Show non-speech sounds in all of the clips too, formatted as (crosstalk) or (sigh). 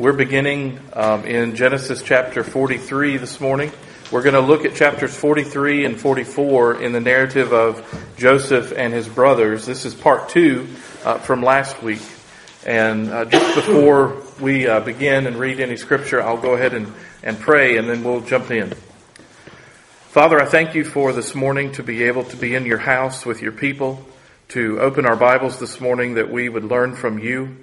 We're beginning um, in Genesis chapter 43 this morning. We're going to look at chapters 43 and 44 in the narrative of Joseph and his brothers. This is part two uh, from last week. And uh, just before we uh, begin and read any scripture, I'll go ahead and, and pray and then we'll jump in. Father, I thank you for this morning to be able to be in your house with your people, to open our Bibles this morning that we would learn from you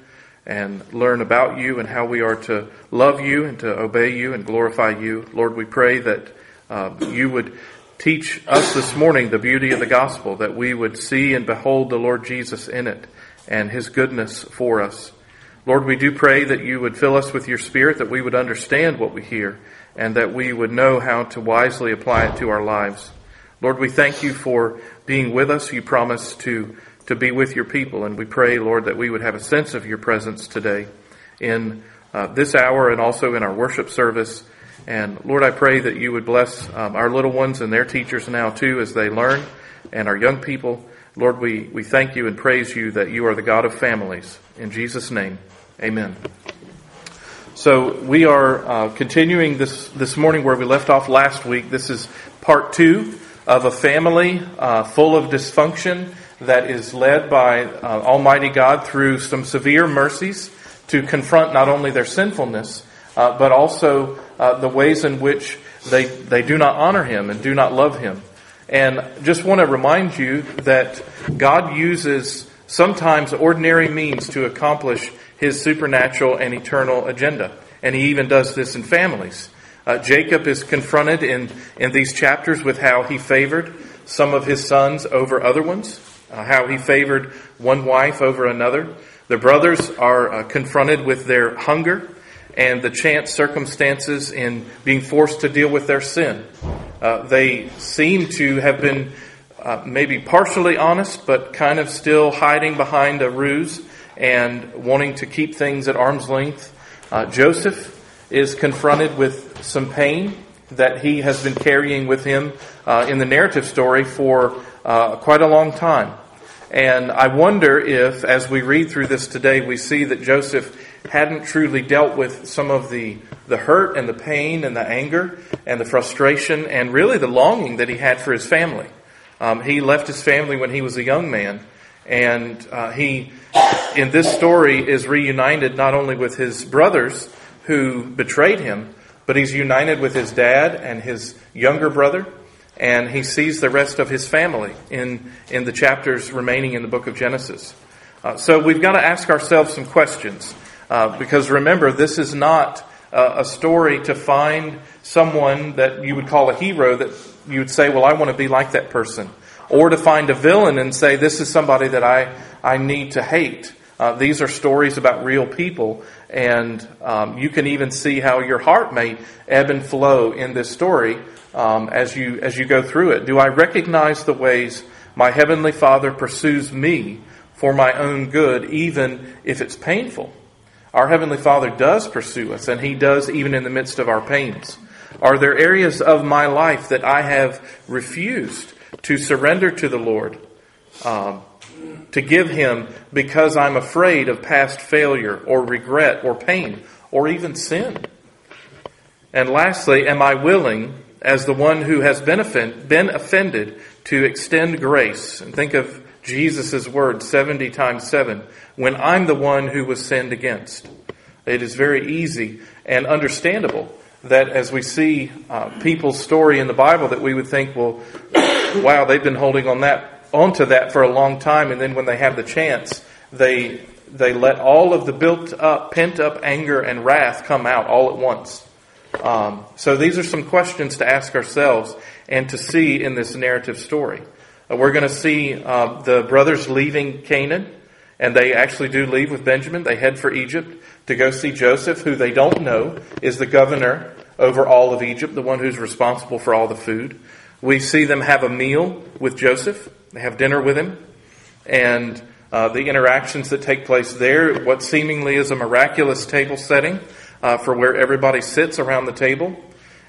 and learn about you and how we are to love you and to obey you and glorify you. Lord, we pray that uh, you would teach us this morning the beauty of the gospel, that we would see and behold the Lord Jesus in it and his goodness for us. Lord, we do pray that you would fill us with your spirit, that we would understand what we hear, and that we would know how to wisely apply it to our lives. Lord, we thank you for being with us. You promise to to be with your people. And we pray, Lord, that we would have a sense of your presence today in uh, this hour and also in our worship service. And Lord, I pray that you would bless um, our little ones and their teachers now too as they learn and our young people. Lord, we, we thank you and praise you that you are the God of families. In Jesus' name, amen. So we are uh, continuing this, this morning where we left off last week. This is part two of a family uh, full of dysfunction that is led by uh, Almighty God through some severe mercies to confront not only their sinfulness, uh, but also uh, the ways in which they, they do not honor Him and do not love Him. And just want to remind you that God uses sometimes ordinary means to accomplish His supernatural and eternal agenda. And He even does this in families. Uh, Jacob is confronted in, in these chapters with how he favored some of his sons over other ones uh, how he favored one wife over another. The brothers are uh, confronted with their hunger and the chance circumstances in being forced to deal with their sin. Uh, they seem to have been uh, maybe partially honest, but kind of still hiding behind a ruse and wanting to keep things at arm's length. Uh, Joseph is confronted with some pain that he has been carrying with him uh, in the narrative story for uh, quite a long time. And I wonder if, as we read through this today, we see that Joseph hadn't truly dealt with some of the, the hurt and the pain and the anger and the frustration and really the longing that he had for his family. Um, he left his family when he was a young man, and uh, he, in this story, is reunited not only with his brothers who betrayed him, but he's united with his dad and his younger brother and he sees the rest of his family in, in the chapters remaining in the book of Genesis. Uh, so we've got to ask ourselves some questions. Uh, because remember, this is not uh, a story to find someone that you would call a hero that you would say, well, I want to be like that person. Or to find a villain and say, this is somebody that I, I need to hate. Uh, these are stories about real people, and um, you can even see how your heart may ebb and flow in this story um, as you as you go through it? Do I recognize the ways my heavenly Father pursues me for my own good, even if it's painful? Our heavenly Father does pursue us, and He does even in the midst of our pains. Are there areas of my life that I have refused to surrender to the Lord? Um, to give him because I'm afraid of past failure or regret or pain or even sin? And lastly, am I willing as the one who has been, offend, been offended to extend grace. And think of Jesus' word 70 times 7 when I'm the one who was sinned against. It is very easy and understandable that as we see uh, people's story in the Bible, that we would think, well, (coughs) wow, they've been holding on that onto that for a long time, and then when they have the chance, they they let all of the built up, pent up anger and wrath come out all at once. Um, so these are some questions to ask ourselves and to see in this narrative story. Uh, we're going to see uh, the brothers leaving Canaan, and they actually do leave with Benjamin. They head for Egypt to go see Joseph, who they don't know is the governor over all of Egypt, the one who's responsible for all the food. We see them have a meal with Joseph. They have dinner with him, and uh, the interactions that take place there, what seemingly is a miraculous table setting uh, for where everybody sits around the table.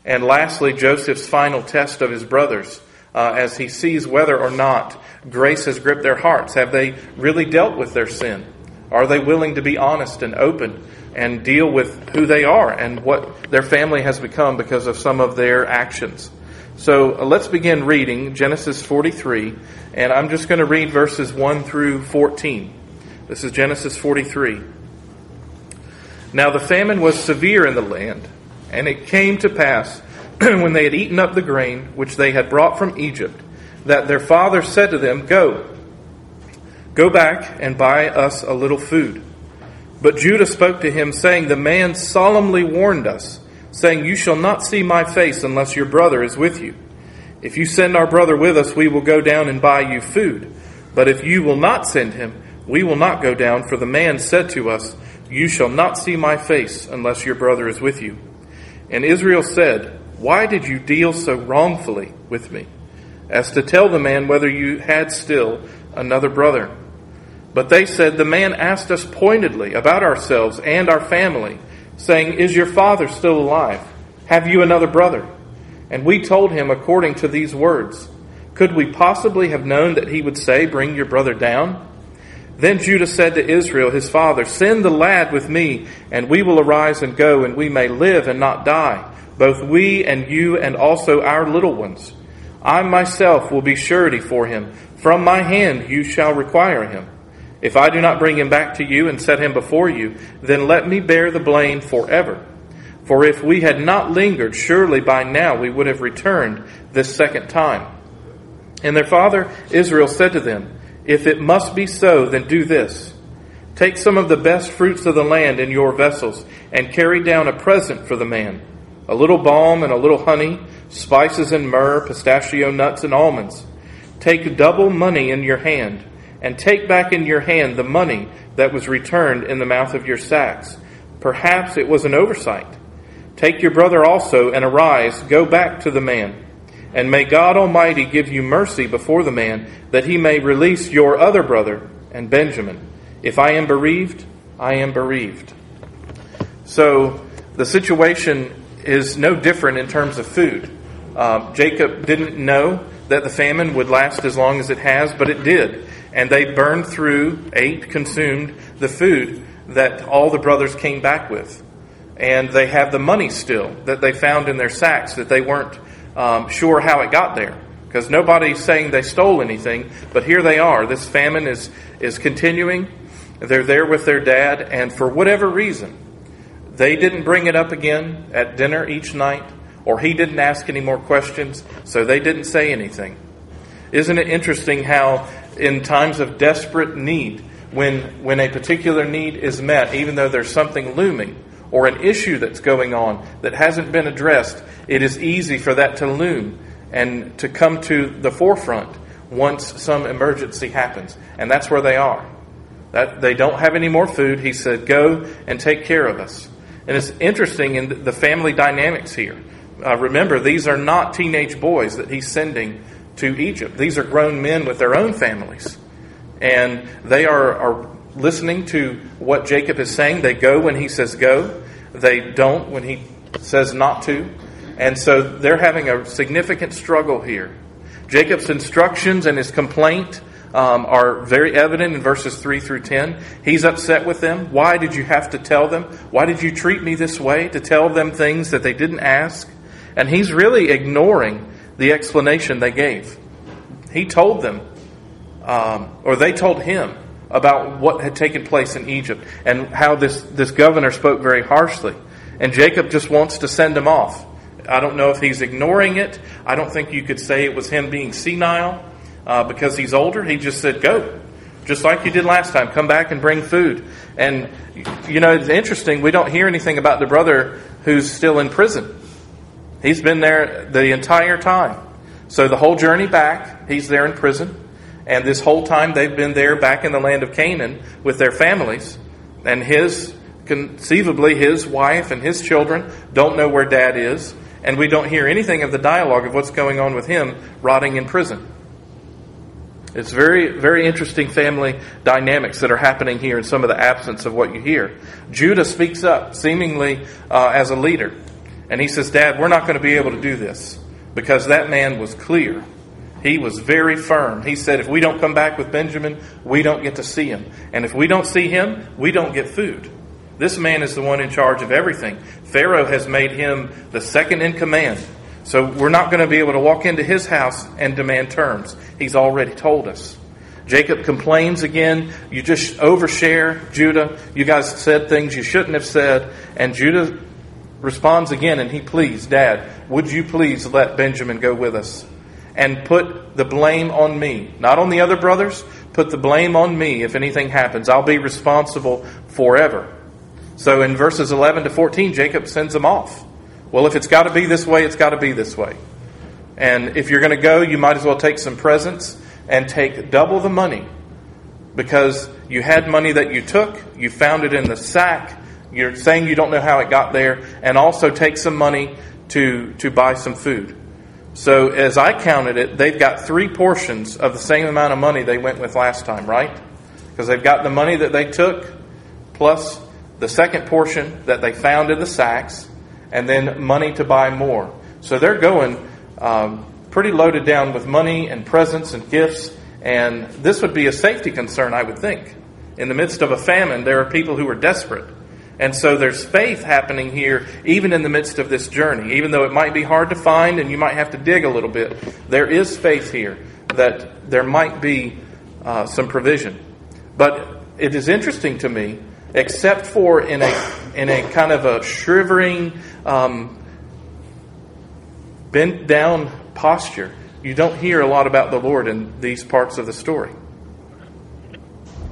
And lastly, Joseph's final test of his brothers uh, as he sees whether or not grace has gripped their hearts. Have they really dealt with their sin? Are they willing to be honest and open and deal with who they are and what their family has become because of some of their actions. So uh, let's begin reading Genesis 43, and I'm just going to read verses 1 through 14. This is Genesis 43. Now the famine was severe in the land, and it came to pass (clears throat) when they had eaten up the grain which they had brought from Egypt, that their father said to them, Go, go back and buy us a little food. But Judah spoke to him, saying, The man solemnly warned us saying, You shall not see my face unless your brother is with you. If you send our brother with us, we will go down and buy you food. But if you will not send him, we will not go down, for the man said to us, You shall not see my face unless your brother is with you. And Israel said, Why did you deal so wrongfully with me? As to tell the man whether you had still another brother. But they said, The man asked us pointedly about ourselves and our family saying, Is your father still alive? Have you another brother? And we told him according to these words. Could we possibly have known that he would say, Bring your brother down? Then Judah said to Israel, his father, Send the lad with me, and we will arise and go, and we may live and not die, both we and you, and also our little ones. I myself will be surety for him. From my hand you shall require him. If I do not bring him back to you and set him before you, then let me bear the blame forever. For if we had not lingered, surely by now we would have returned this second time. And their father Israel said to them, If it must be so, then do this. Take some of the best fruits of the land in your vessels, and carry down a present for the man a little balm and a little honey, spices and myrrh, pistachio nuts and almonds. Take double money in your hand and take back in your hand the money that was returned in the mouth of your sacks. Perhaps it was an oversight. Take your brother also and arise, go back to the man. And may God Almighty give you mercy before the man, that he may release your other brother and Benjamin. If I am bereaved, I am bereaved. So the situation is no different in terms of food. Uh, Jacob didn't know that the famine would last as long as it has, but it did and they burned through, ate, consumed the food that all the brothers came back with. And they have the money still that they found in their sacks that they weren't um, sure how it got there. Because nobody's saying they stole anything, but here they are. This famine is, is continuing. They're there with their dad, and for whatever reason, they didn't bring it up again at dinner each night, or he didn't ask any more questions, so they didn't say anything. Isn't it interesting how in times of desperate need, when, when a particular need is met, even though there's something looming or an issue that's going on that hasn't been addressed, it is easy for that to loom and to come to the forefront once some emergency happens. And that's where they are. That they don't have any more food. He said, "Go and take care of us." And it's interesting in the family dynamics here. Uh, remember, these are not teenage boys that he's sending to Egypt. These are grown men with their own families. And they are, are listening to what Jacob is saying. They go when he says go, they don't when he says not to. And so they're having a significant struggle here. Jacob's instructions and his complaint um, are very evident in verses 3 through 10. He's upset with them. Why did you have to tell them? Why did you treat me this way? To tell them things that they didn't ask? And he's really ignoring the explanation they gave. He told them, um, or they told him, about what had taken place in Egypt and how this, this governor spoke very harshly. And Jacob just wants to send him off. I don't know if he's ignoring it. I don't think you could say it was him being senile uh, because he's older. He just said, Go. Just like you did last time. Come back and bring food. And, you know, it's interesting. We don't hear anything about the brother who's still in prison. He's been there the entire time. So the whole journey back, he's there in prison. And this whole time they've been there back in the land of Canaan with their families. And his, conceivably, his wife and his children don't know where dad is. And we don't hear anything of the dialogue of what's going on with him rotting in prison. It's very, very interesting family dynamics that are happening here in some of the absence of what you hear. Judah speaks up, seemingly uh, as a leader. And he says, Dad, we're not going to be able to do this because that man was clear. He was very firm. He said, if we don't come back with Benjamin, we don't get to see him. And if we don't see him, we don't get food. This man is the one in charge of everything. Pharaoh has made him the second in command. So we're not going to be able to walk into his house and demand terms. He's already told us. Jacob complains again. You just overshare, Judah. You guys said things you shouldn't have said. And Judah responds again and he pleads, Dad, would you please let Benjamin go with us? And put the blame on me. Not on the other brothers. Put the blame on me if anything happens. I'll be responsible forever. So in verses 11 to 14, Jacob sends them off. Well, if it's got to be this way, it's got to be this way. And if you're going to go, you might as well take some presents and take double the money because you had money that you took, you found it in the sack, you're saying you don't know how it got there, and also take some money to, to buy some food. So as I counted it, they've got three portions of the same amount of money they went with last time, right? Because they've got the money that they took plus the second portion that they found in the sacks, and then money to buy more. So they're going um, pretty loaded down with money and presents and gifts, and this would be a safety concern, I would think. In the midst of a famine, there are people who are desperate. And so there's faith happening here, even in the midst of this journey. Even though it might be hard to find and you might have to dig a little bit, there is faith here that there might be uh, some provision. But it is interesting to me except for in a in a kind of a shivering, um, bent down posture. You don't hear a lot about the Lord in these parts of the story.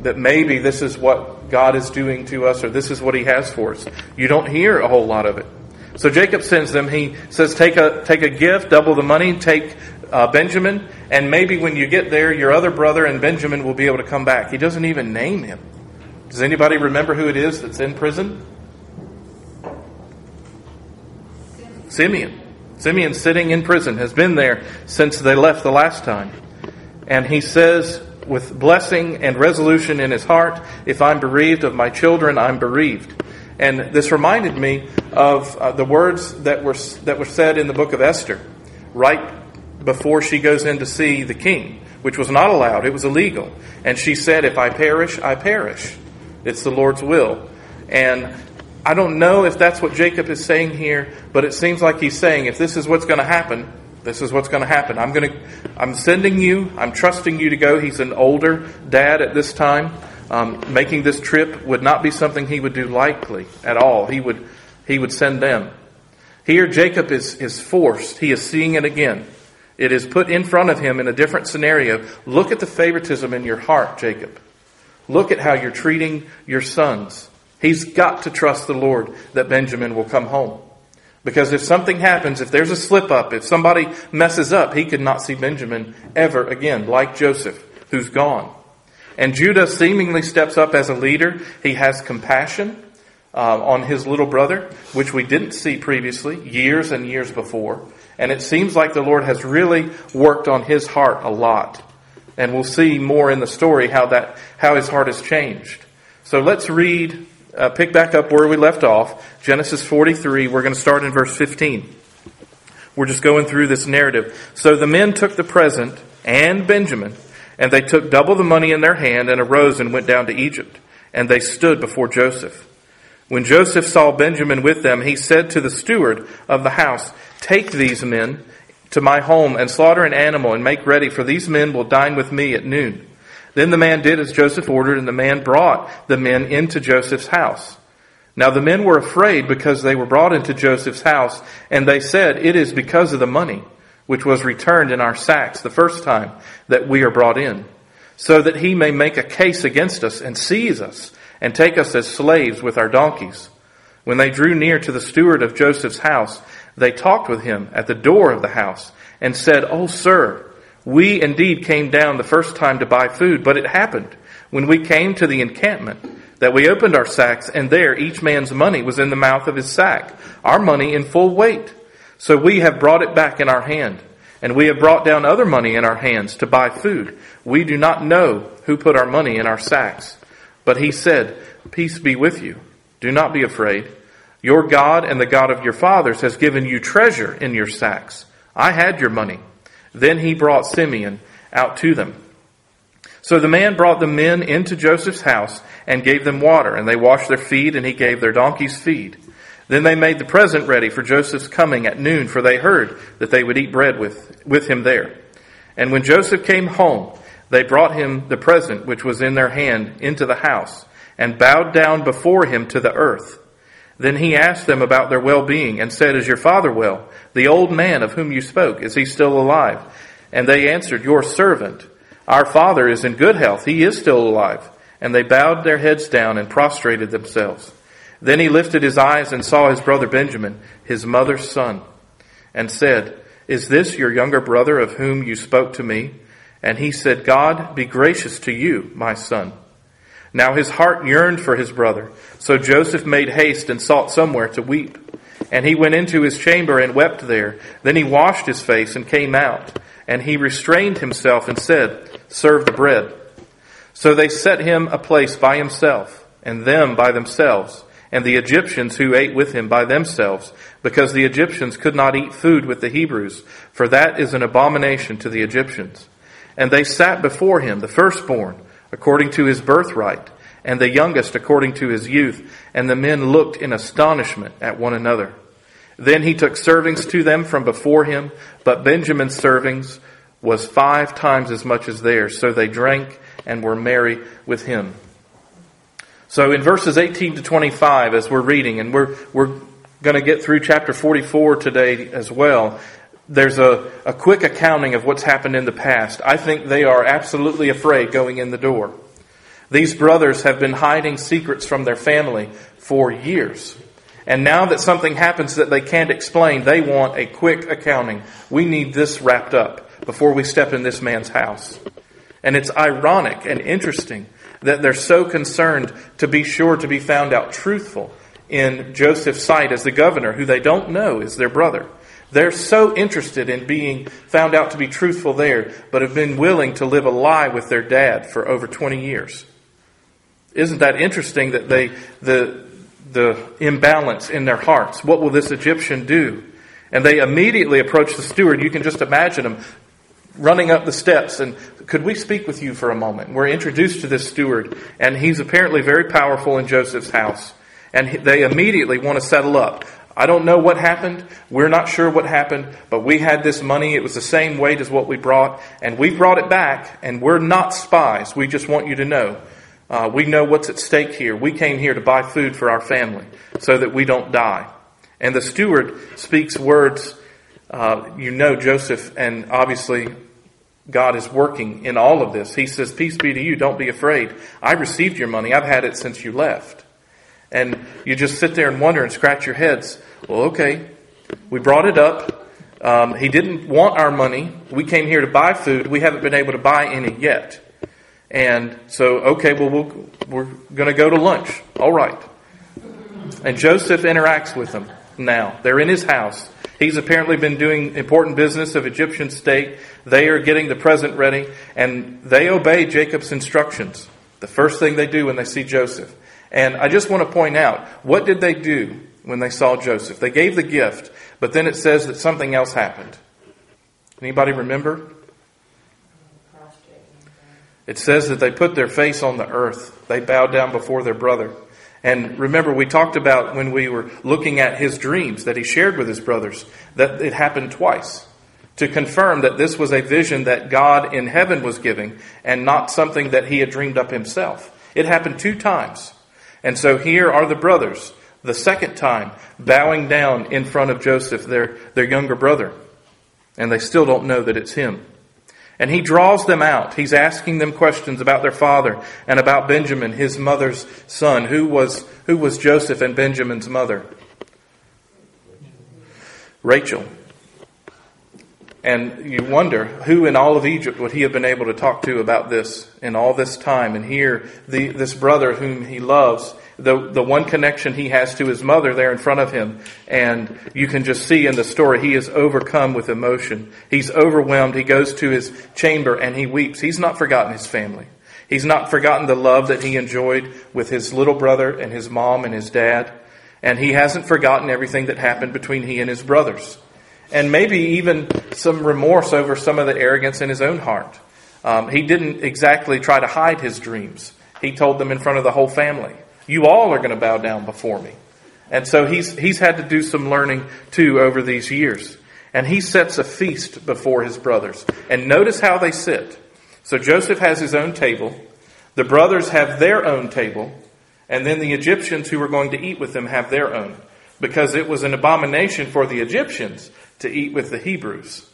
That maybe this is what God is doing to us, or this is what He has for us. You don't hear a whole lot of it. So Jacob sends them. He says, "Take a take a gift, double the money. Take uh, Benjamin, and maybe when you get there, your other brother and Benjamin will be able to come back." He doesn't even name him. Does anybody remember who it is that's in prison? Simeon. Simeon sitting in prison has been there since they left the last time. And he says, with blessing and resolution in his heart, if I'm bereaved of my children, I'm bereaved. And this reminded me of uh, the words that were, that were said in the book of Esther, right before she goes in to see the king, which was not allowed, it was illegal. And she said, If I perish, I perish. It's the Lord's will. And I don't know if that's what Jacob is saying here, but it seems like he's saying if this is what's going to happen, this is what's going to happen. I'm going to I'm sending you, I'm trusting you to go. He's an older dad at this time. Um, making this trip would not be something he would do likely at all. He would he would send them. Here Jacob is is forced. He is seeing it again. It is put in front of him in a different scenario. Look at the favoritism in your heart, Jacob. Look at how you're treating your sons. He's got to trust the Lord that Benjamin will come home. Because if something happens, if there's a slip up, if somebody messes up, he could not see Benjamin ever again, like Joseph, who's gone. And Judah seemingly steps up as a leader. He has compassion uh, on his little brother, which we didn't see previously, years and years before. And it seems like the Lord has really worked on his heart a lot. And we'll see more in the story how that, how his heart has changed. So let's read, uh, pick back up where we left off. Genesis 43. We're going to start in verse 15. We're just going through this narrative. So the men took the present and Benjamin, and they took double the money in their hand and arose and went down to Egypt. And they stood before Joseph. When Joseph saw Benjamin with them, he said to the steward of the house, Take these men to my home and slaughter an animal and make ready, for these men will dine with me at noon. Then the man did as Joseph ordered, and the man brought the men into Joseph's house. Now the men were afraid because they were brought into Joseph's house, and they said, It is because of the money which was returned in our sacks the first time that we are brought in, so that he may make a case against us and seize us and take us as slaves with our donkeys. When they drew near to the steward of Joseph's house, they talked with him at the door of the house and said, Oh, sir, we indeed came down the first time to buy food, but it happened when we came to the encampment that we opened our sacks and there each man's money was in the mouth of his sack, our money in full weight. So we have brought it back in our hand and we have brought down other money in our hands to buy food. We do not know who put our money in our sacks. But he said, Peace be with you. Do not be afraid. Your God and the God of your fathers has given you treasure in your sacks. I had your money. Then he brought Simeon out to them. So the man brought the men into Joseph's house and gave them water, and they washed their feet, and he gave their donkeys feed. Then they made the present ready for Joseph's coming at noon, for they heard that they would eat bread with, with him there. And when Joseph came home, they brought him the present which was in their hand into the house, and bowed down before him to the earth. Then he asked them about their well-being, and said, Is your father well? The old man of whom you spoke, is he still alive? And they answered, Your servant. Our father is in good health. He is still alive. And they bowed their heads down and prostrated themselves. Then he lifted his eyes and saw his brother Benjamin, his mother's son, and said, Is this your younger brother of whom you spoke to me? And he said, God be gracious to you, my son. Now his heart yearned for his brother. So Joseph made haste and sought somewhere to weep. And he went into his chamber and wept there. Then he washed his face and came out. And he restrained himself and said, Serve the bread. So they set him a place by himself, and them by themselves, and the Egyptians who ate with him by themselves, because the Egyptians could not eat food with the Hebrews, for that is an abomination to the Egyptians. And they sat before him, the firstborn, according to his birthright, and the youngest according to his youth, and the men looked in astonishment at one another. Then he took servings to them from before him, but Benjamin's servings was five times as much as theirs. So they drank and were merry with him. So in verses 18 to 25, as we're reading, and we're, we're going to get through chapter 44 today as well, there's a, a quick accounting of what's happened in the past. I think they are absolutely afraid going in the door. These brothers have been hiding secrets from their family for years. And now that something happens that they can't explain, they want a quick accounting. We need this wrapped up before we step in this man's house. And it's ironic and interesting that they're so concerned to be sure to be found out truthful in Joseph's sight as the governor, who they don't know is their brother. They're so interested in being found out to be truthful there, but have been willing to live a lie with their dad for over 20 years. Isn't that interesting that they, the, the imbalance in their hearts. What will this Egyptian do? And they immediately approach the steward. You can just imagine them running up the steps and could we speak with you for a moment? We're introduced to this steward and he's apparently very powerful in Joseph's house. And they immediately want to settle up. I don't know what happened. We're not sure what happened, but we had this money. It was the same weight as what we brought and we brought it back and we're not spies. We just want you to know uh, we know what's at stake here. We came here to buy food for our family so that we don't die. And the steward speaks words, uh, you know, Joseph, and obviously God is working in all of this. He says, Peace be to you, don't be afraid. I received your money, I've had it since you left. And you just sit there and wonder and scratch your heads. Well, okay, we brought it up. Um, he didn't want our money. We came here to buy food. We haven't been able to buy any yet. And so, okay, well, we we are going to go to lunch. All right. And Joseph interacts with them now. They're in his house. He's apparently been doing important business of Egyptian state. They are getting the present ready, and they obey Jacob's instructions. The first thing they do when they see Joseph. And I just want to point out, what did they do when they saw Joseph? They gave the gift, but then it says that something else happened. Anybody remember? It says that they put their face on the earth. They bowed down before their brother. And remember, we talked about when we were looking at his dreams that he shared with his brothers, that it happened twice to confirm that this was a vision that God in heaven was giving and not something that he had dreamed up himself. It happened two times. And so here are the brothers, the second time, bowing down in front of Joseph, their, their younger brother. And they still don't know that it's him. And he draws them out. He's asking them questions about their father and about Benjamin, his mother's son. Who was, who was Joseph and Benjamin's mother? Rachel. And you wonder who in all of Egypt would he have been able to talk to about this in all this time. And here, the, this brother whom he loves the, the one connection he has to his mother there in front of him. And you can just see in the story, he is overcome with emotion. He's overwhelmed. He goes to his chamber and he weeps. He's not forgotten his family. He's not forgotten the love that he enjoyed with his little brother and his mom and his dad. And he hasn't forgotten everything that happened between he and his brothers. And maybe even some remorse over some of the arrogance in his own heart. Um, he didn't exactly try to hide his dreams. He told them in front of the whole family, You all are going to bow down before me. And so he's, he's had to do some learning too over these years. And he sets a feast before his brothers. And notice how they sit. So Joseph has his own table. The brothers have their own table. And then the Egyptians who are going to eat with them have their own. Because it was an abomination for the Egyptians to eat with the Hebrews.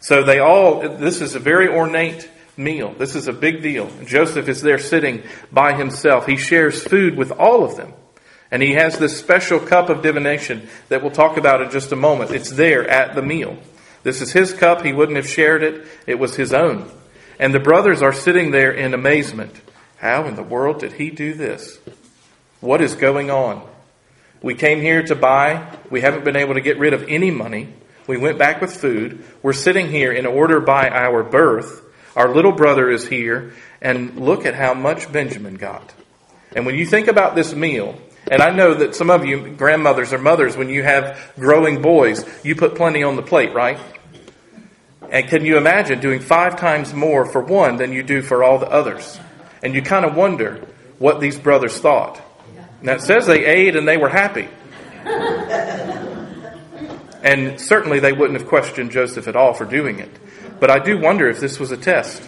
So they all, this is a very ornate meal. This is a big deal. Joseph is there sitting by himself. He shares food with all of them. And he has this special cup of divination that we'll talk about in just a moment. It's there at the meal. This is his cup. He wouldn't have shared it. It was his own. And the brothers are sitting there in amazement. How in the world did he do this? What is going on? We came here to buy. We haven't been able to get rid of any money. We went back with food. We're sitting here in order by our birth. Our little brother is here. And look at how much Benjamin got. And when you think about this meal, and I know that some of you grandmothers or mothers, when you have growing boys, you put plenty on the plate, right? And can you imagine doing five times more for one than you do for all the others? And you kind of wonder what these brothers thought. Now it says they ate and they were happy. And certainly they wouldn't have questioned Joseph at all for doing it. But I do wonder if this was a test.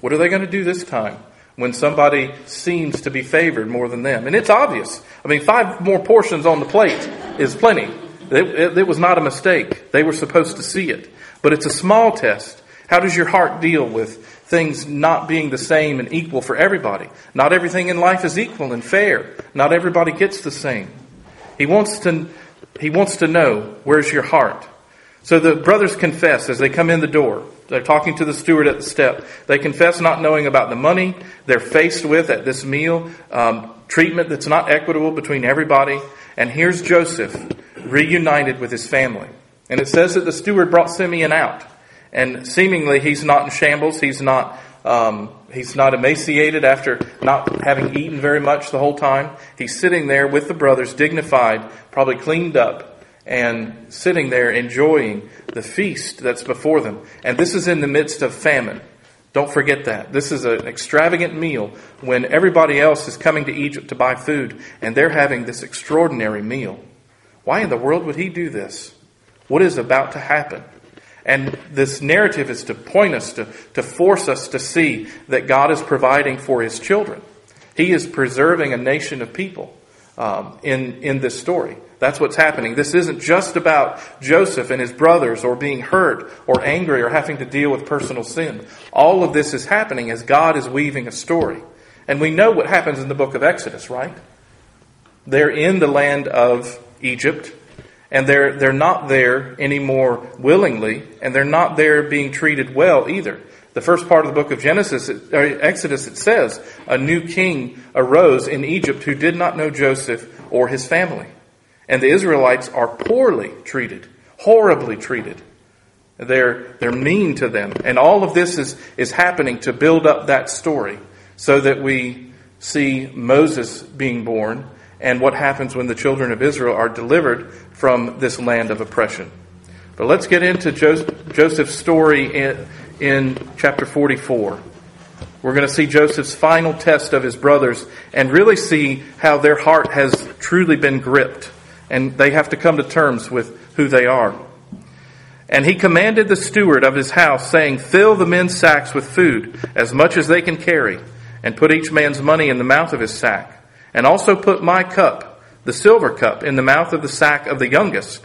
What are they going to do this time? when somebody seems to be favored more than them. And it's obvious. I mean, five more portions on the plate is plenty. It, it, it, was not a mistake. They were supposed to see it. But it's a small test. How does your heart deal with things not being the same and equal for everybody? Not everything in life is equal and fair. Not everybody gets the same. He wants to, he wants to know where's your heart. So the brothers confess as they come in the door. They're talking to the steward at the step. They confess not knowing about the money they're faced with at this meal, um, treatment that's not equitable between everybody. And here's Joseph reunited with his family. And it says that the steward brought Simeon out. And seemingly he's not in shambles. He's not, um, he's not emaciated after not having eaten very much the whole time. He's sitting there with the brothers, dignified, probably cleaned up, and sitting there enjoying the feast that's before them. And this is in the midst of famine. Don't forget that. This is an extravagant meal when everybody else is coming to Egypt to buy food and they're having this extraordinary meal. Why in the world would he do this? What is about to happen? And this narrative is to point us, to, to force us to see that God is providing for his children. He is preserving a nation of people um, in, in this story. That's what's happening. This isn't just about Joseph and his brothers or being hurt or angry or having to deal with personal sin. All of this is happening as God is weaving a story. And we know what happens in the book of Exodus, right? They're in the land of Egypt, and they're, they're not there anymore willingly, and they're not there being treated well either. The first part of the book of Genesis, Exodus, it says, a new king arose in Egypt who did not know Joseph or his family. And the Israelites are poorly treated, horribly treated. They're, they're mean to them. And all of this is, is happening to build up that story so that we see Moses being born and what happens when the children of Israel are delivered from this land of oppression. But let's get into Joseph's story in, in chapter 44. We're going to see Joseph's final test of his brothers and really see how their heart has truly been gripped and they have to come to terms with who they are. And he commanded the steward of his house, saying, Fill the men's sacks with food, as much as they can carry, and put each man's money in the mouth of his sack. And also put my cup, the silver cup, in the mouth of the sack of the youngest,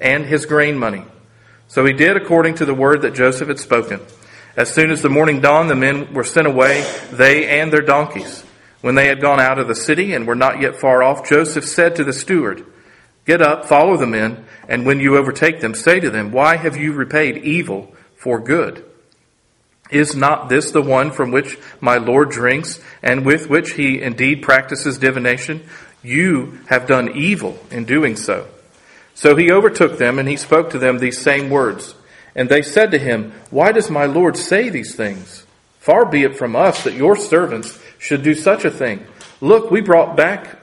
and his grain money. So he did according to the word that Joseph had spoken. As soon as the morning dawned, the men were sent away, they and their donkeys. When they had gone out of the city and were not yet far off, Joseph said to the steward, Get up, follow the men, and when you overtake them, say to them, Why have you repaid evil for good? Is not this the one from which my Lord drinks, and with which he indeed practices divination? You have done evil in doing so. So he overtook them, and he spoke to them these same words. And they said to him, Why does my Lord say these things? Far be it from us that your servants should do such a thing. Look, we brought back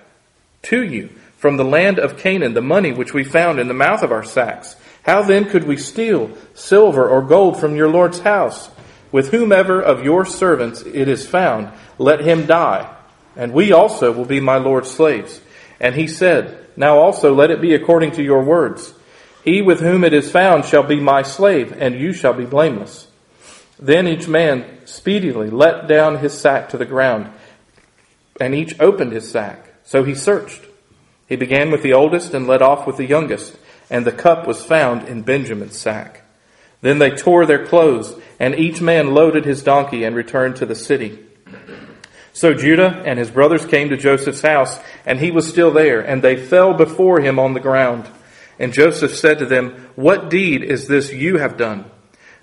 to you from the land of Canaan the money which we found in the mouth of our sacks. How then could we steal silver or gold from your Lord's house? With whomever of your servants it is found, let him die, and we also will be my Lord's slaves. And he said, Now also let it be according to your words. He with whom it is found shall be my slave, and you shall be blameless. Then each man speedily let down his sack to the ground, and each opened his sack. So he searched. He began with the oldest and led off with the youngest, and the cup was found in Benjamin's sack. Then they tore their clothes, and each man loaded his donkey and returned to the city. So Judah and his brothers came to Joseph's house, and he was still there, and they fell before him on the ground. And Joseph said to them, What deed is this you have done?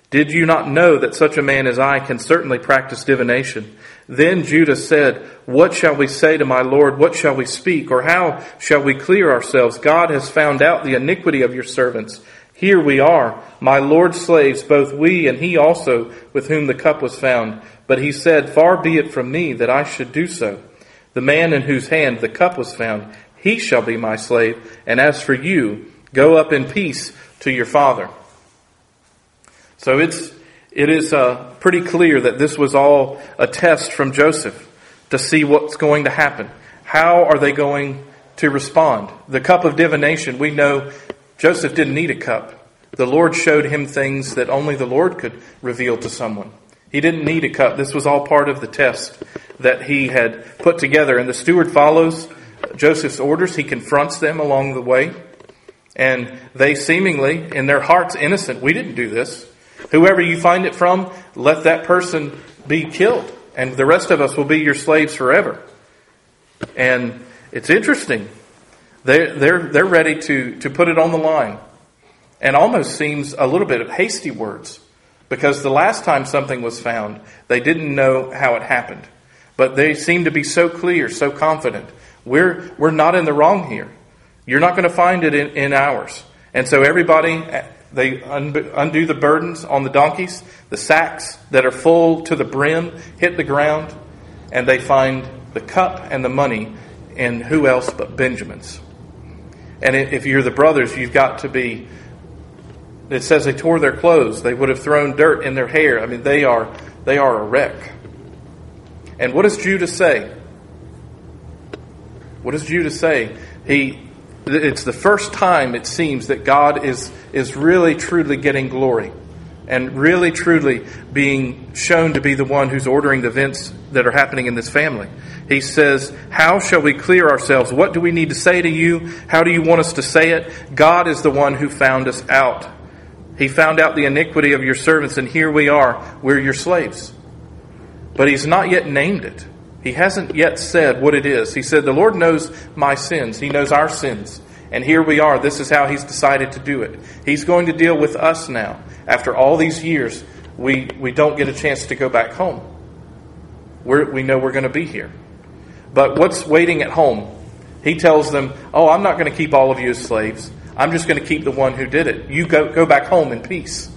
Did you not know that such a man as I can certainly practice divination? Then Judah said, What shall we say to my Lord? What shall we speak? Or how shall we clear ourselves? God has found out the iniquity of your servants. Here we are, my Lord's slaves, both we and he also with whom the cup was found. But he said, Far be it from me that I should do so. The man in whose hand the cup was found, he shall be my slave. And as for you, go up in peace to your father. So it's, it is uh, pretty clear that this was all a test from Joseph to see what's going to happen. How are they going to respond? The cup of divination, we know Joseph didn't need a cup. The Lord showed him things that only the Lord could reveal to someone. He didn't need a cup. This was all part of the test that he had put together. And the steward follows Joseph's orders. He confronts them along the way. And they seemingly, in their hearts, innocent. We didn't do this. Whoever you find it from, let that person be killed. And the rest of us will be your slaves forever. And it's interesting. They're, they're, they're ready to, to put it on the line. And almost seems a little bit of hasty words. Because the last time something was found, they didn't know how it happened. But they seem to be so clear, so confident. We're, we're not in the wrong here. You're not going to find it in, in ours. And so everybody, they undo the burdens on the donkeys. The sacks that are full to the brim hit the ground. And they find the cup and the money in who else but Benjamin's. And if you're the brothers, you've got to be it says they tore their clothes. They would have thrown dirt in their hair. I mean, they are, they are a wreck. And what does Judah say? What does Judah say? He, it's the first time it seems that God is, is really truly getting glory and really truly being shown to be the one who's ordering the events that are happening in this family. He says, How shall we clear ourselves? What do we need to say to you? How do you want us to say it? God is the one who found us out. He found out the iniquity of your servants, and here we are. We're your slaves. But he's not yet named it. He hasn't yet said what it is. He said, The Lord knows my sins. He knows our sins. And here we are. This is how he's decided to do it. He's going to deal with us now. After all these years, we, we don't get a chance to go back home. We're, we know we're going to be here. But what's waiting at home? He tells them, Oh, I'm not going to keep all of you as slaves. I'm just going to keep the one who did it. You go, go back home in peace.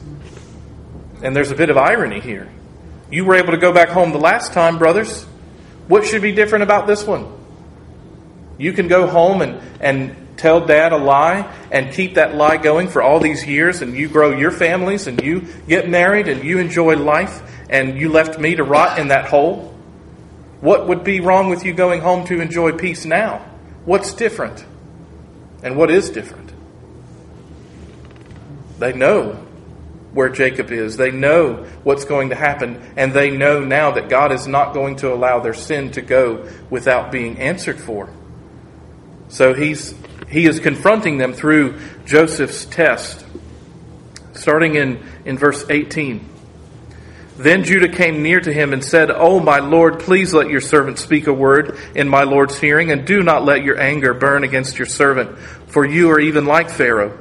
And there's a bit of irony here. You were able to go back home the last time, brothers. What should be different about this one? You can go home and, and tell dad a lie and keep that lie going for all these years, and you grow your families and you get married and you enjoy life, and you left me to rot in that hole. What would be wrong with you going home to enjoy peace now? What's different? And what is different? They know where Jacob is. They know what's going to happen, and they know now that God is not going to allow their sin to go without being answered for. So he's he is confronting them through Joseph's test. Starting in, in verse 18. Then Judah came near to him and said, O my Lord, please let your servant speak a word in my Lord's hearing, and do not let your anger burn against your servant, for you are even like Pharaoh.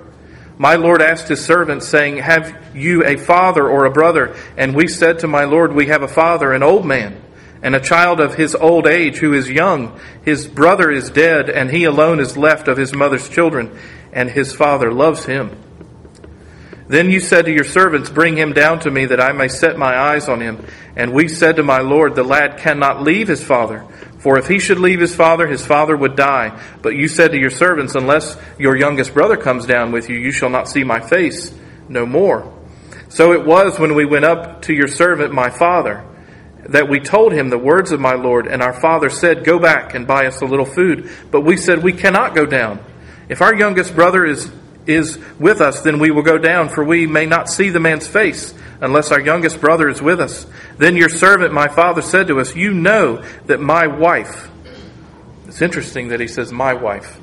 My Lord asked his servants, saying, Have you a father or a brother? And we said to my Lord, We have a father, an old man, and a child of his old age who is young. His brother is dead, and he alone is left of his mother's children, and his father loves him. Then you said to your servants, Bring him down to me that I may set my eyes on him. And we said to my Lord, The lad cannot leave his father, for if he should leave his father, his father would die. But you said to your servants, Unless your youngest brother comes down with you, you shall not see my face no more. So it was when we went up to your servant, my father, that we told him the words of my Lord, and our father said, Go back and buy us a little food. But we said, We cannot go down. If our youngest brother is, is with us, then we will go down, for we may not see the man's face unless our youngest brother is with us. Then your servant, my father, said to us, You know that my wife, it's interesting that he says, My wife.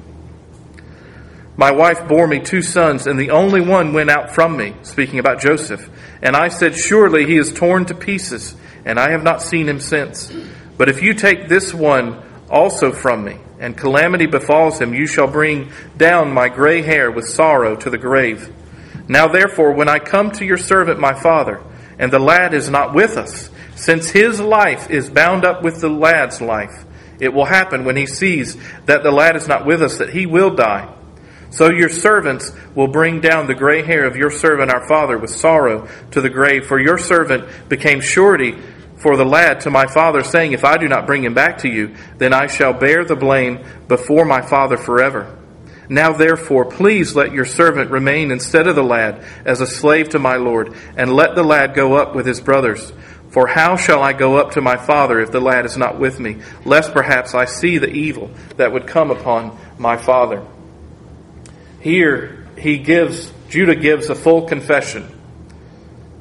My wife bore me two sons, and the only one went out from me, speaking about Joseph. And I said, Surely he is torn to pieces, and I have not seen him since. But if you take this one also from me, and calamity befalls him, you shall bring down my gray hair with sorrow to the grave. Now therefore, when I come to your servant my father, and the lad is not with us, since his life is bound up with the lad's life, it will happen when he sees that the lad is not with us that he will die. So your servants will bring down the gray hair of your servant our father with sorrow to the grave, for your servant became surety for the lad to my father, saying, If I do not bring him back to you, then I shall bear the blame before my father forever. Now therefore, please let your servant remain instead of the lad as a slave to my Lord, and let the lad go up with his brothers. For how shall I go up to my father if the lad is not with me, lest perhaps I see the evil that would come upon my father? Here, he gives, Judah gives a full confession.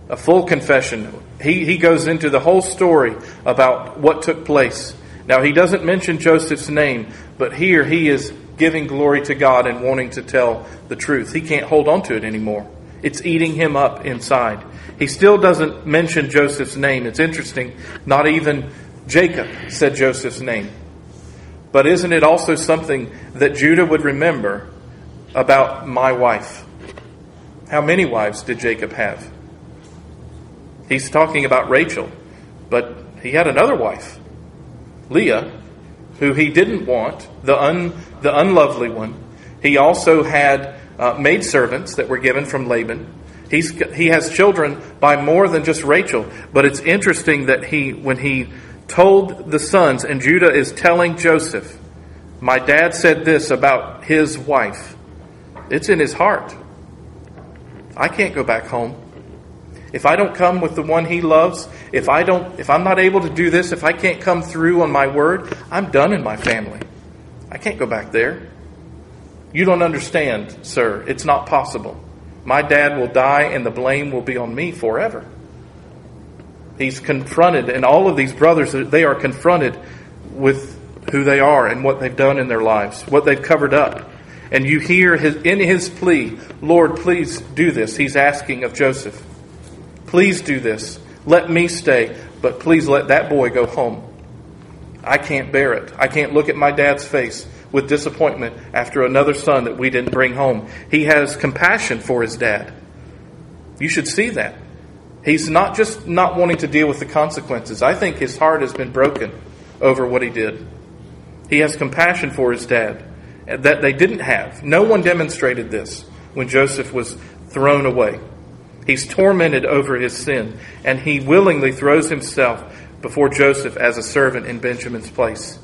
A full confession. He, he goes into the whole story about what took place. Now, he doesn't mention Joseph's name, but here he is giving glory to God and wanting to tell the truth. He can't hold on to it anymore. It's eating him up inside. He still doesn't mention Joseph's name. It's interesting. Not even Jacob said Joseph's name. But isn't it also something that Judah would remember about my wife. How many wives did Jacob have? He's talking about Rachel, but he had another wife, Leah, who he didn't want, the, un, the unlovely one. He also had uh, maidservants that were given from Laban. He's, he has children by more than just Rachel, but it's interesting that he, when he told the sons, and Judah is telling Joseph, My dad said this about his wife. It's in his heart. I can't go back home. If I don't come with the one he loves, if I don't if I'm not able to do this, if I can't come through on my word, I'm done in my family. I can't go back there. You don't understand, sir. It's not possible. My dad will die and the blame will be on me forever. He's confronted, and all of these brothers, they are confronted with who they are and what they've done in their lives, what they've covered up. And you hear his, in his plea, Lord, please do this. He's asking of Joseph, please do this. Let me stay, but please let that boy go home. I can't bear it. I can't look at my dad's face with disappointment after another son that we didn't bring home. He has compassion for his dad. You should see that. He's not just not wanting to deal with the consequences. I think his heart has been broken over what he did. He has compassion for his dad that they didn't have. No one demonstrated this when Joseph was thrown away. He's tormented over his sin, and he willingly throws himself before Joseph as a servant in Benjamin's place.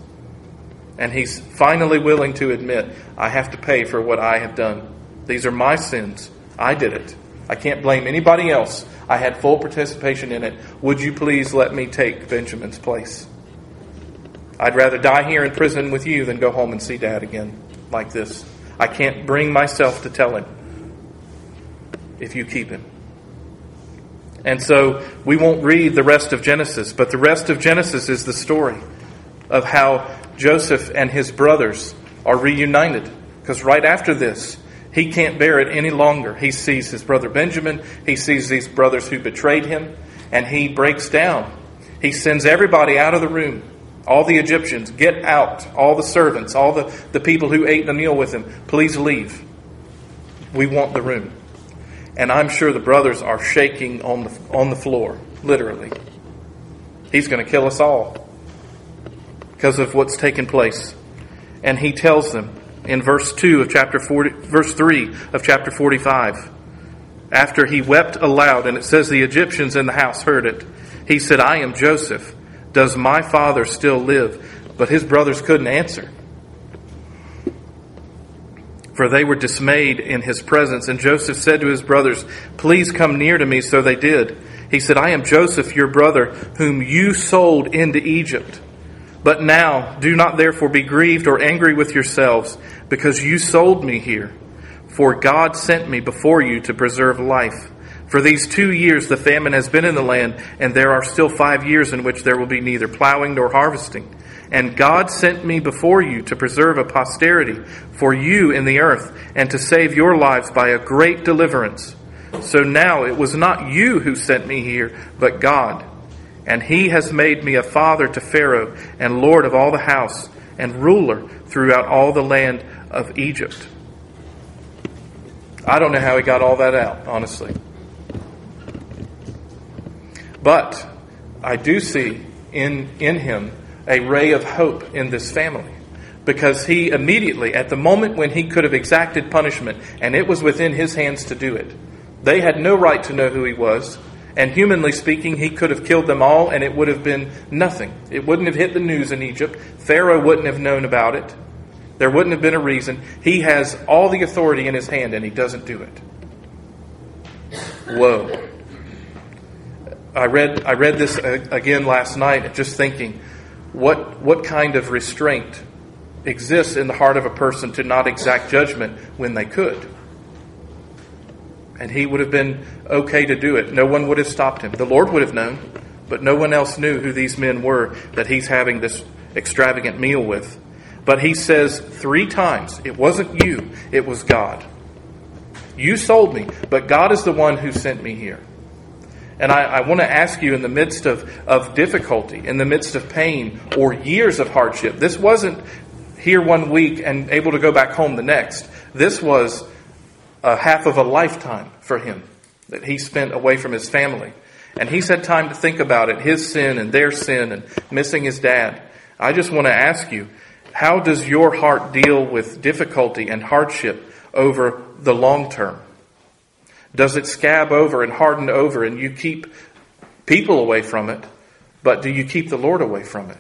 And he's finally willing to admit, I have to pay for what I have done. These are my sins. I did it. I can't blame anybody else. I had full participation in it. Would you please let me take Benjamin's place? I'd rather die here in prison with you than go home and see dad again like this. I can't bring myself to tell him if you keep him. And so we won't read the rest of Genesis, but the rest of Genesis is the story of how Joseph and his brothers are reunited. Because right after this, he can't bear it any longer. He sees his brother Benjamin, he sees these brothers who betrayed him, and he breaks down. He sends everybody out of the room all the Egyptians, get out. All the servants, all the, the people who ate the meal with him, please leave. We want the room. And I'm sure the brothers are shaking on the, on the floor, literally. He's going to kill us all because of what's taken place. And he tells them in verse 2 of chapter 40, verse 3 of chapter 45, after he wept aloud, and it says the Egyptians in the house heard it, he said, I am Joseph does my father still live? But his brothers couldn't answer. for they were dismayed in his presence. And Joseph said to his brothers, Please come near to me. So they did. He said, I am Joseph, your brother, whom you sold into Egypt. But now do not therefore be grieved or angry with yourselves, because you sold me here. For God sent me before you to preserve life. For these two years the famine has been in the land, and there are still five years in which there will be neither plowing nor harvesting. And God sent me before you to preserve a posterity for you in the earth, and to save your lives by a great deliverance. So now it was not you who sent me here, but God. And he has made me a father to Pharaoh, and lord of all the house, and ruler throughout all the land of Egypt. I don't know how he got all that out, honestly. But I do see in, in him a ray of hope in this family. Because he immediately, at the moment when he could have exacted punishment, and it was within his hands to do it, they had no right to know who he was. And humanly speaking, he could have killed them all and it would have been nothing. It wouldn't have hit the news in Egypt. Pharaoh wouldn't have known about it. There wouldn't have been a reason. He has all the authority in his hand and he doesn't do it. Whoa. I read, I read this uh, again last night, just thinking, what, what kind of restraint exists in the heart of a person to not exact judgment when they could? And he would have been okay to do it. No one would have stopped him. The Lord would have known, but no one else knew who these men were that he's having this extravagant meal with. But he says three times, it wasn't you, it was God. You sold me, but God is the one who sent me here. And I, I, want to ask you in the midst of, of difficulty, in the midst of pain, or years of hardship, this wasn't here one week and able to go back home the next. This was a half of a lifetime for him that he spent away from his family. And he's had time to think about it, his sin and their sin and missing his dad. I just want to ask you, how does your heart deal with difficulty and hardship over the long term? Does it scab over and harden over and you keep people away from it, but do you keep the Lord away from it?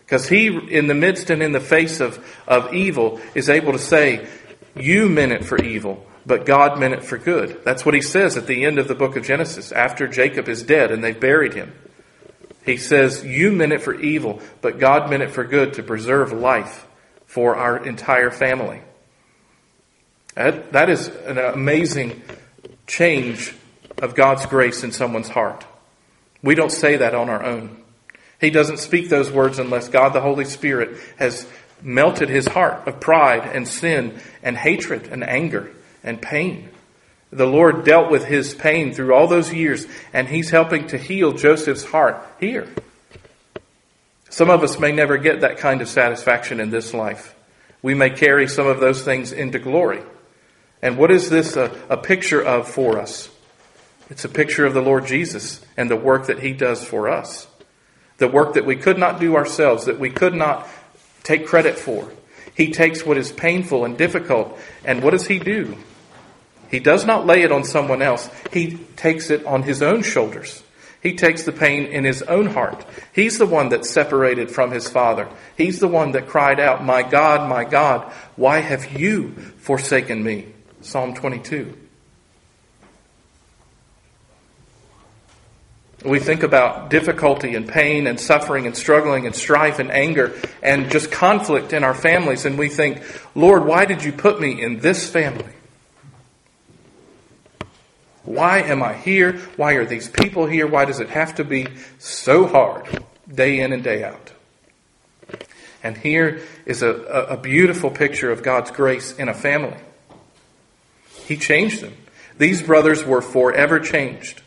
Because He, in the midst and in the face of, of evil, is able to say, You meant it for evil, but God meant it for good. That's what He says at the end of the book of Genesis, after Jacob is dead and they've buried him. He says, You meant it for evil, but God meant it for good to preserve life for our entire family. That, that is an amazing change of God's grace in someone's heart. We don't say that on our own. He doesn't speak those words unless God the Holy Spirit has melted his heart of pride and sin and hatred and anger and pain. The Lord dealt with his pain through all those years, and he's helping to heal Joseph's heart here. Some of us may never get that kind of satisfaction in this life. We may carry some of those things into glory. And what is this a, a picture of for us? It's a picture of the Lord Jesus and the work that He does for us. The work that we could not do ourselves, that we could not take credit for. He takes what is painful and difficult, and what does He do? He does not lay it on someone else. He takes it on His own shoulders. He takes the pain in his own heart. He's the one that separated from his father. He's the one that cried out, My God, my God, why have you forsaken me? Psalm 22. We think about difficulty and pain and suffering and struggling and strife and anger and just conflict in our families, and we think, Lord, why did you put me in this family? Why am I here? Why are these people here? Why does it have to be so hard day in and day out? And here is a, a beautiful picture of God's grace in a family. He changed them. These brothers were forever changed.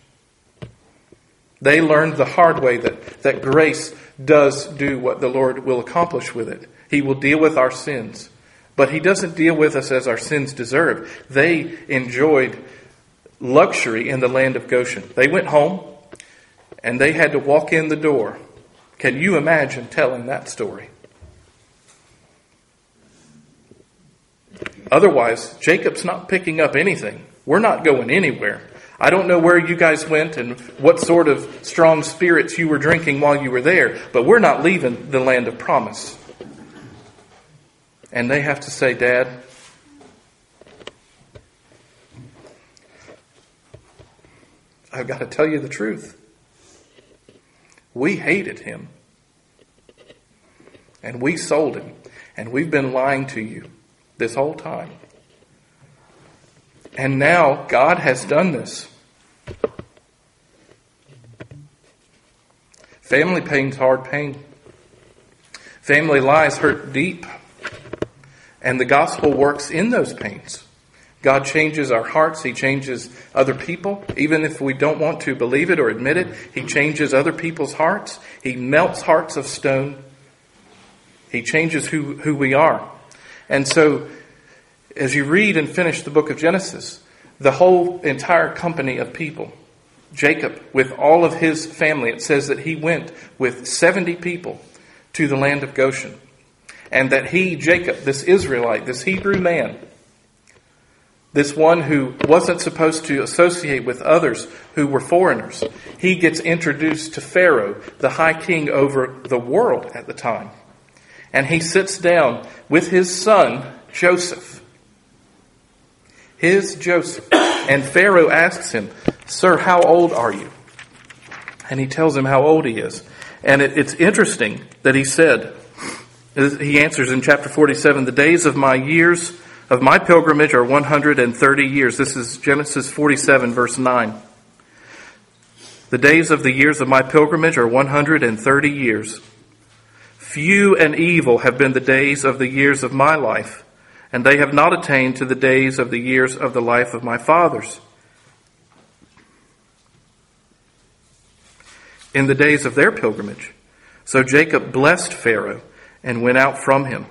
They learned the hard way that, that grace does do what the Lord will accomplish with it. He will deal with our sins. But He doesn't deal with us as our sins deserve. They enjoyed luxury in the land of Goshen. They went home and they had to walk in the door. Can you imagine telling that story? Otherwise, Jacob's not picking up anything. We're not going anywhere. I don't know where you guys went and what sort of strong spirits you were drinking while you were there, but we're not leaving the land of promise. And they have to say, Dad, I've got to tell you the truth. We hated him. And we sold him. And we've been lying to you this whole time. And now God has done this. Family pain's hard pain. Family lies hurt deep. And the gospel works in those pains. God changes our hearts. He changes other people. Even if we don't want to believe it or admit it, He changes other people's hearts. He melts hearts of stone. He changes who, who we are. And so, as you read and finish the book of Genesis, the whole entire company of people, Jacob with all of his family, it says that he went with 70 people to the land of Goshen. And that he, Jacob, this Israelite, this Hebrew man, this one who wasn't supposed to associate with others who were foreigners, he gets introduced to Pharaoh, the high king over the world at the time. And he sits down with his son, Joseph. His Joseph. And Pharaoh asks him, Sir, how old are you? And he tells him how old he is. And it, it's interesting that he said, he answers in chapter 47, the days of my years of my pilgrimage are 130 years. This is Genesis 47 verse 9. The days of the years of my pilgrimage are 130 years. Few and evil have been the days of the years of my life, and they have not attained to the days of the years of the life of my fathers. in the days of their pilgrimage. So Jacob blessed Pharaoh and went out from him.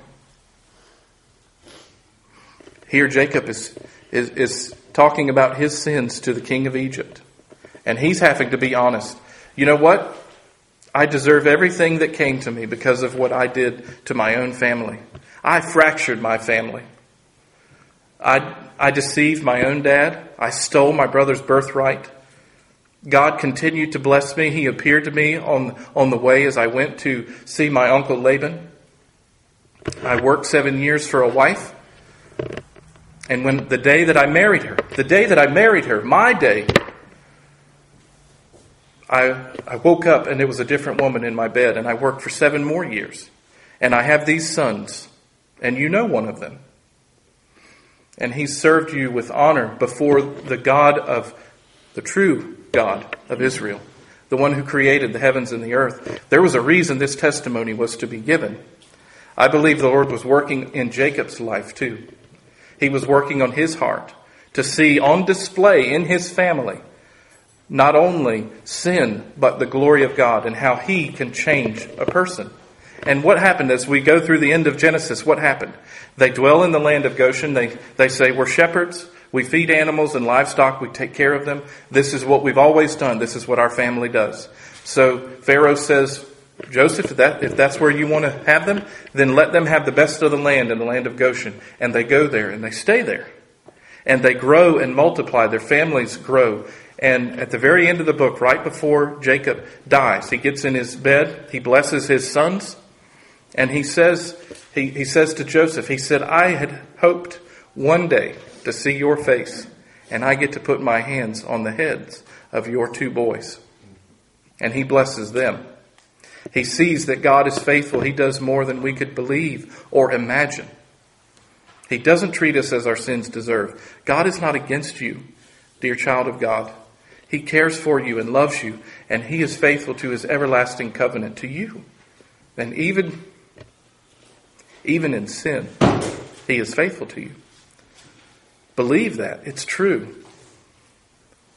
Here, Jacob is, is, is talking about his sins to the king of Egypt. And he's having to be honest. You know what? I deserve everything that came to me because of what I did to my own family. I fractured my family. I, I deceived my own dad. I stole my brother's birthright. God continued to bless me. He appeared to me on, on the way as I went to see my uncle Laban. I worked seven years for a wife. And when the day that I married her, the day that I married her, my day, I, I woke up and it was a different woman in my bed, and I worked for seven more years. And I have these sons, and you know one of them. And he served you with honor before the God of the true God of Israel, the one who created the heavens and the earth. There was a reason this testimony was to be given. I believe the Lord was working in Jacob's life too. He was working on his heart to see on display in his family not only sin, but the glory of God and how he can change a person. And what happened as we go through the end of Genesis? What happened? They dwell in the land of Goshen. They, they say, We're shepherds. We feed animals and livestock. We take care of them. This is what we've always done. This is what our family does. So Pharaoh says, Joseph, if, that, if that's where you want to have them, then let them have the best of the land in the land of Goshen. And they go there and they stay there. And they grow and multiply. Their families grow. And at the very end of the book, right before Jacob dies, he gets in his bed, he blesses his sons, and he says, he, he says to Joseph, he said, I had hoped one day to see your face, and I get to put my hands on the heads of your two boys. And he blesses them. He sees that God is faithful. He does more than we could believe or imagine. He doesn't treat us as our sins deserve. God is not against you, dear child of God. He cares for you and loves you, and He is faithful to His everlasting covenant to you. And even, even in sin, He is faithful to you. Believe that. It's true.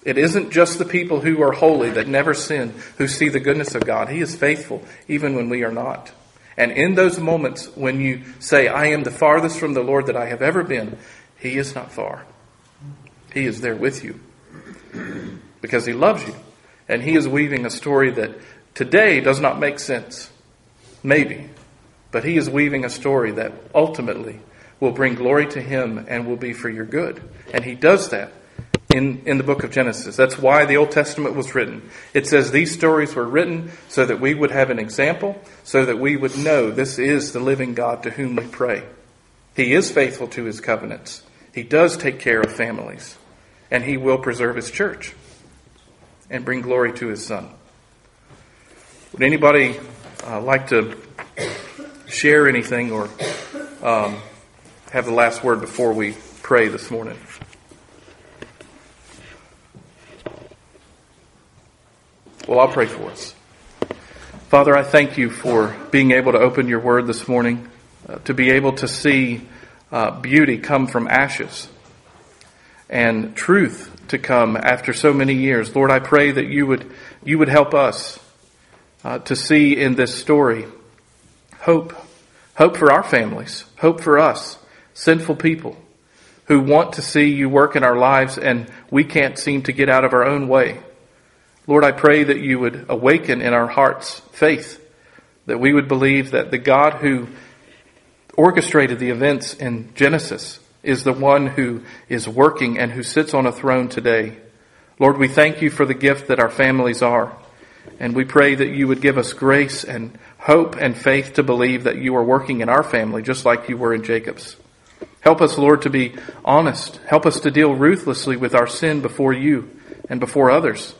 It isn't just the people who are holy that never sin who see the goodness of God. He is faithful even when we are not. And in those moments when you say, I am the farthest from the Lord that I have ever been, He is not far. He is there with you because He loves you. And He is weaving a story that today does not make sense. Maybe. But He is weaving a story that ultimately will bring glory to him and will be for your good. And he does that in, in the book of Genesis. That's why the Old Testament was written. It says these stories were written so that we would have an example, so that we would know this is the living God to whom we pray. He is faithful to his covenants. He does take care of families, and he will preserve his church. And bring glory to his Son. Would anybody uh, like to share anything or um, have the last word before we pray this morning? Well, I'll pray for us. Father, I thank you for being able to open your word this morning, uh, to be able to see uh, beauty come from ashes and truth to come after so many years. Lord, I pray that you would, you would help us uh, to see in this story hope, hope for our families, hope for us, sinful people who want to see you work in our lives and we can't seem to get out of our own way. Lord, I pray that you would awaken in our hearts faith, that we would believe that the God who orchestrated the events in Genesis is the one who is working and who sits on a throne today. Lord, we thank you for the gift that our families are. And we pray that you would give us grace and hope and faith to believe that you are working in our family just like you were in Jacob's. Help us, Lord, to be honest. Help us to deal ruthlessly with our sin before you and before others.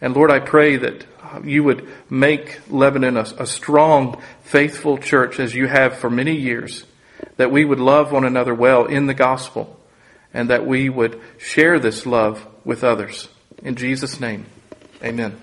And Lord, I pray that you would make Lebanon a, a, strong, faithful church as you have for many years, that we would love one another well in the gospel, and that we would share this love with others. In Jesus' name, amen.